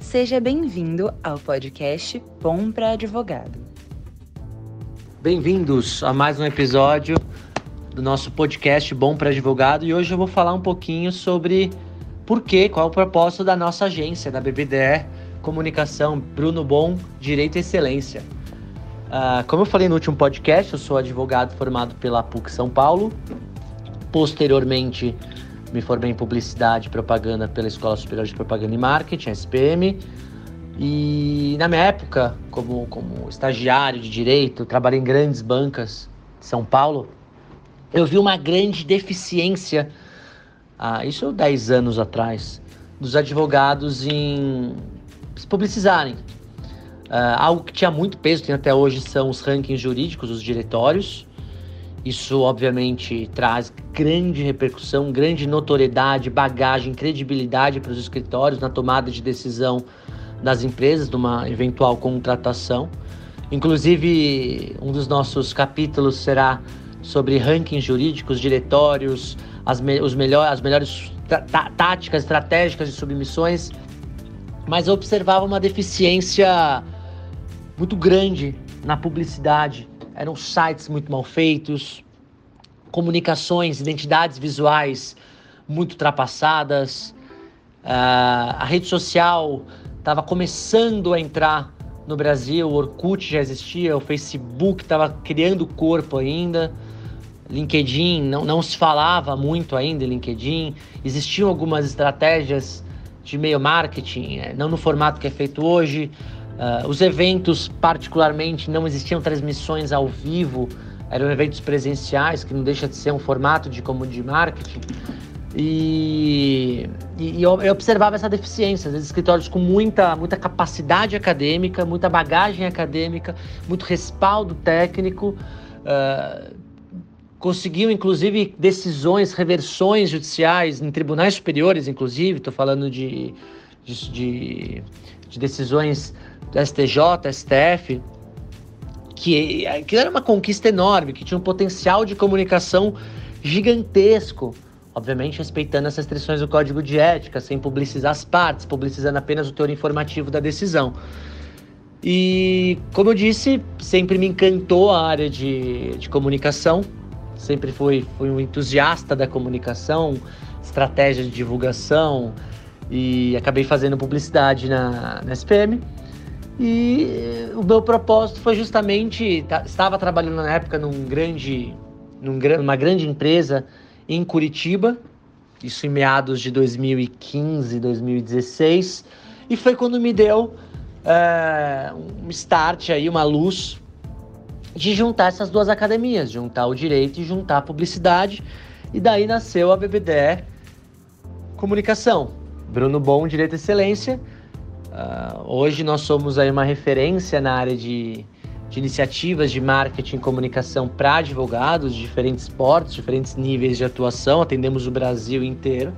Seja bem-vindo ao podcast Bom para Advogado. Bem-vindos a mais um episódio do nosso podcast Bom para Advogado e hoje eu vou falar um pouquinho sobre por quê, qual é o propósito da nossa agência, da BBDE Comunicação Bruno Bom Direito e Excelência. Uh, como eu falei no último podcast, eu sou advogado formado pela PUC São Paulo. Posteriormente, me formei em Publicidade e Propaganda pela Escola Superior de Propaganda e Marketing, SPM. E na minha época, como, como estagiário de Direito, trabalhei em grandes bancas de São Paulo, eu vi uma grande deficiência, ah, isso 10 anos atrás, dos advogados em se publicizarem, Uh, algo que tinha muito peso, tem até hoje, são os rankings jurídicos, os diretórios. Isso, obviamente, traz grande repercussão, grande notoriedade, bagagem, credibilidade para os escritórios na tomada de decisão das empresas, numa eventual contratação. Inclusive, um dos nossos capítulos será sobre rankings jurídicos, diretórios, as, me os melhor, as melhores táticas estratégicas de submissões. Mas eu observava uma deficiência muito grande na publicidade. Eram sites muito mal feitos, comunicações, identidades visuais muito ultrapassadas. Uh, a rede social estava começando a entrar no Brasil, o Orkut já existia, o Facebook estava criando corpo ainda. LinkedIn, não, não se falava muito ainda LinkedIn. Existiam algumas estratégias de e-mail marketing, eh, não no formato que é feito hoje, Uh, os eventos, particularmente, não existiam transmissões ao vivo, eram eventos presenciais, que não deixa de ser um formato de como de marketing. E, e eu, eu, observava essa deficiência, às escritórios com muita, muita capacidade acadêmica, muita bagagem acadêmica, muito respaldo técnico, uh, conseguiam inclusive decisões, reversões judiciais em tribunais superiores, inclusive, estou falando de, de, de, de decisões do STJ, STF, que, que era uma conquista enorme, que tinha um potencial de comunicação gigantesco, obviamente respeitando as restrições do código de ética, sem publicizar as partes, publicizando apenas o teor informativo da decisão. E, como eu disse, sempre me encantou a área de, de comunicação, sempre fui, fui um entusiasta da comunicação, estratégia de divulgação, e acabei fazendo publicidade na, na SPM. E o meu propósito foi justamente, estava trabalhando na época num grande, num, numa grande empresa em Curitiba, isso em meados de 2015, 2016, e foi quando me deu é, um start aí, uma luz de juntar essas duas academias, juntar o direito e juntar a publicidade, e daí nasceu a BBDE Comunicação. Bruno Bom, Direito Excelência, Uh, hoje nós somos aí uma referência na área de, de iniciativas de marketing e comunicação para advogados, diferentes portos, diferentes níveis de atuação, atendemos o Brasil inteiro.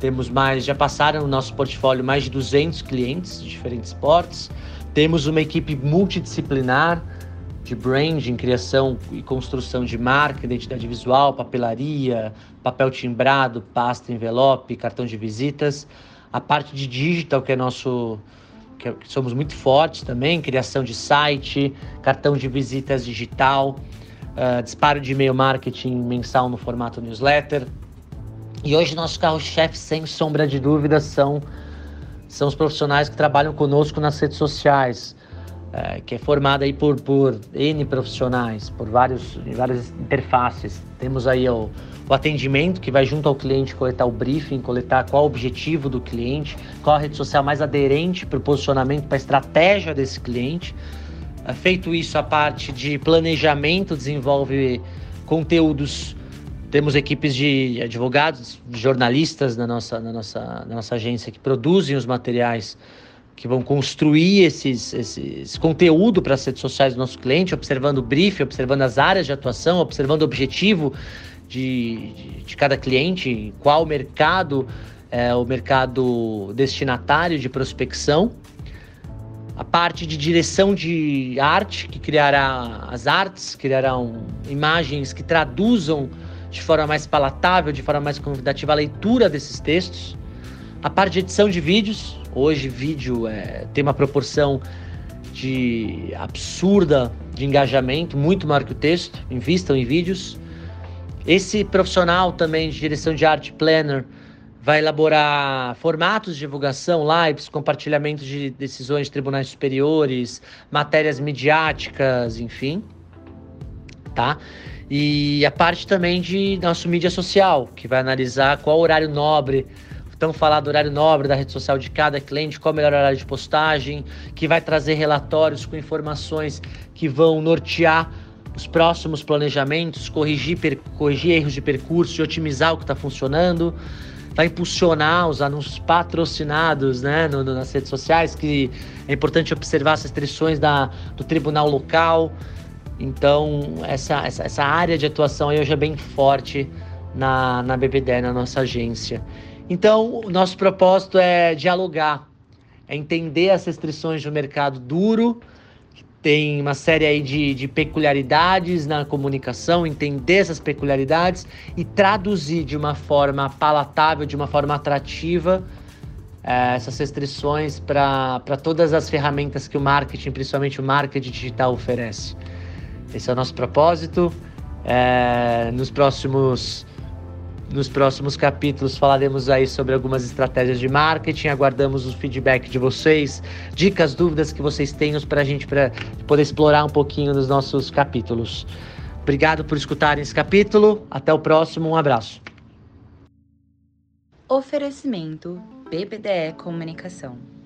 Temos mais, já passaram no nosso portfólio mais de 200 clientes de diferentes portos. Temos uma equipe multidisciplinar de branding, criação e construção de marca, identidade visual, papelaria, papel timbrado, pasta, envelope, cartão de visitas a parte de digital, que é nosso. que, é, somos muito fortes também, criação de site, cartão de visitas digital, uh, disparo de e-mail marketing mensal no formato newsletter. E hoje nosso carro-chefe, sem sombra de dúvida, são, são os profissionais que trabalham conosco nas redes sociais. É, que é formada aí por, por N profissionais, por vários, várias interfaces. Temos aí o, o atendimento que vai junto ao cliente coletar o briefing, coletar qual o objetivo do cliente, qual a rede social mais aderente para o posicionamento, para a estratégia desse cliente. É, feito isso, a parte de planejamento desenvolve conteúdos. Temos equipes de advogados, de jornalistas na nossa, na nossa, na nossa agência que produzem os materiais que vão construir esses, esses conteúdo para as redes sociais do nosso cliente, observando o brief, observando as áreas de atuação, observando o objetivo de, de, de cada cliente, qual mercado é o mercado destinatário de prospecção. A parte de direção de arte, que criará as artes, criarão imagens que traduzam de forma mais palatável, de forma mais convidativa a leitura desses textos. A parte de edição de vídeos, hoje vídeo é, tem uma proporção de absurda de engajamento, muito maior que o texto, invistam em vídeos. Esse profissional também de direção de arte planner vai elaborar formatos de divulgação, lives, compartilhamento de decisões de tribunais superiores, matérias midiáticas, enfim, tá? E a parte também de nosso mídia social, que vai analisar qual horário nobre, então falar do horário nobre da rede social de cada cliente, qual o melhor horário de postagem, que vai trazer relatórios com informações que vão nortear os próximos planejamentos, corrigir, corrigir erros de percurso e otimizar o que está funcionando, vai impulsionar os anúncios patrocinados né, no, no, nas redes sociais, que é importante observar as restrições da, do tribunal local. Então, essa, essa, essa área de atuação hoje é bem forte na, na BBD, na nossa agência. Então, o nosso propósito é dialogar, é entender as restrições do mercado duro, tem uma série aí de, de peculiaridades na comunicação, entender essas peculiaridades e traduzir de uma forma palatável, de uma forma atrativa, é, essas restrições para todas as ferramentas que o marketing, principalmente o marketing digital, oferece. Esse é o nosso propósito. É, nos próximos nos próximos capítulos falaremos aí sobre algumas estratégias de marketing. Aguardamos o feedback de vocês, dicas, dúvidas que vocês tenham para a gente pra poder explorar um pouquinho nos nossos capítulos. Obrigado por escutarem esse capítulo. Até o próximo. Um abraço. Oferecimento BBDE Comunicação.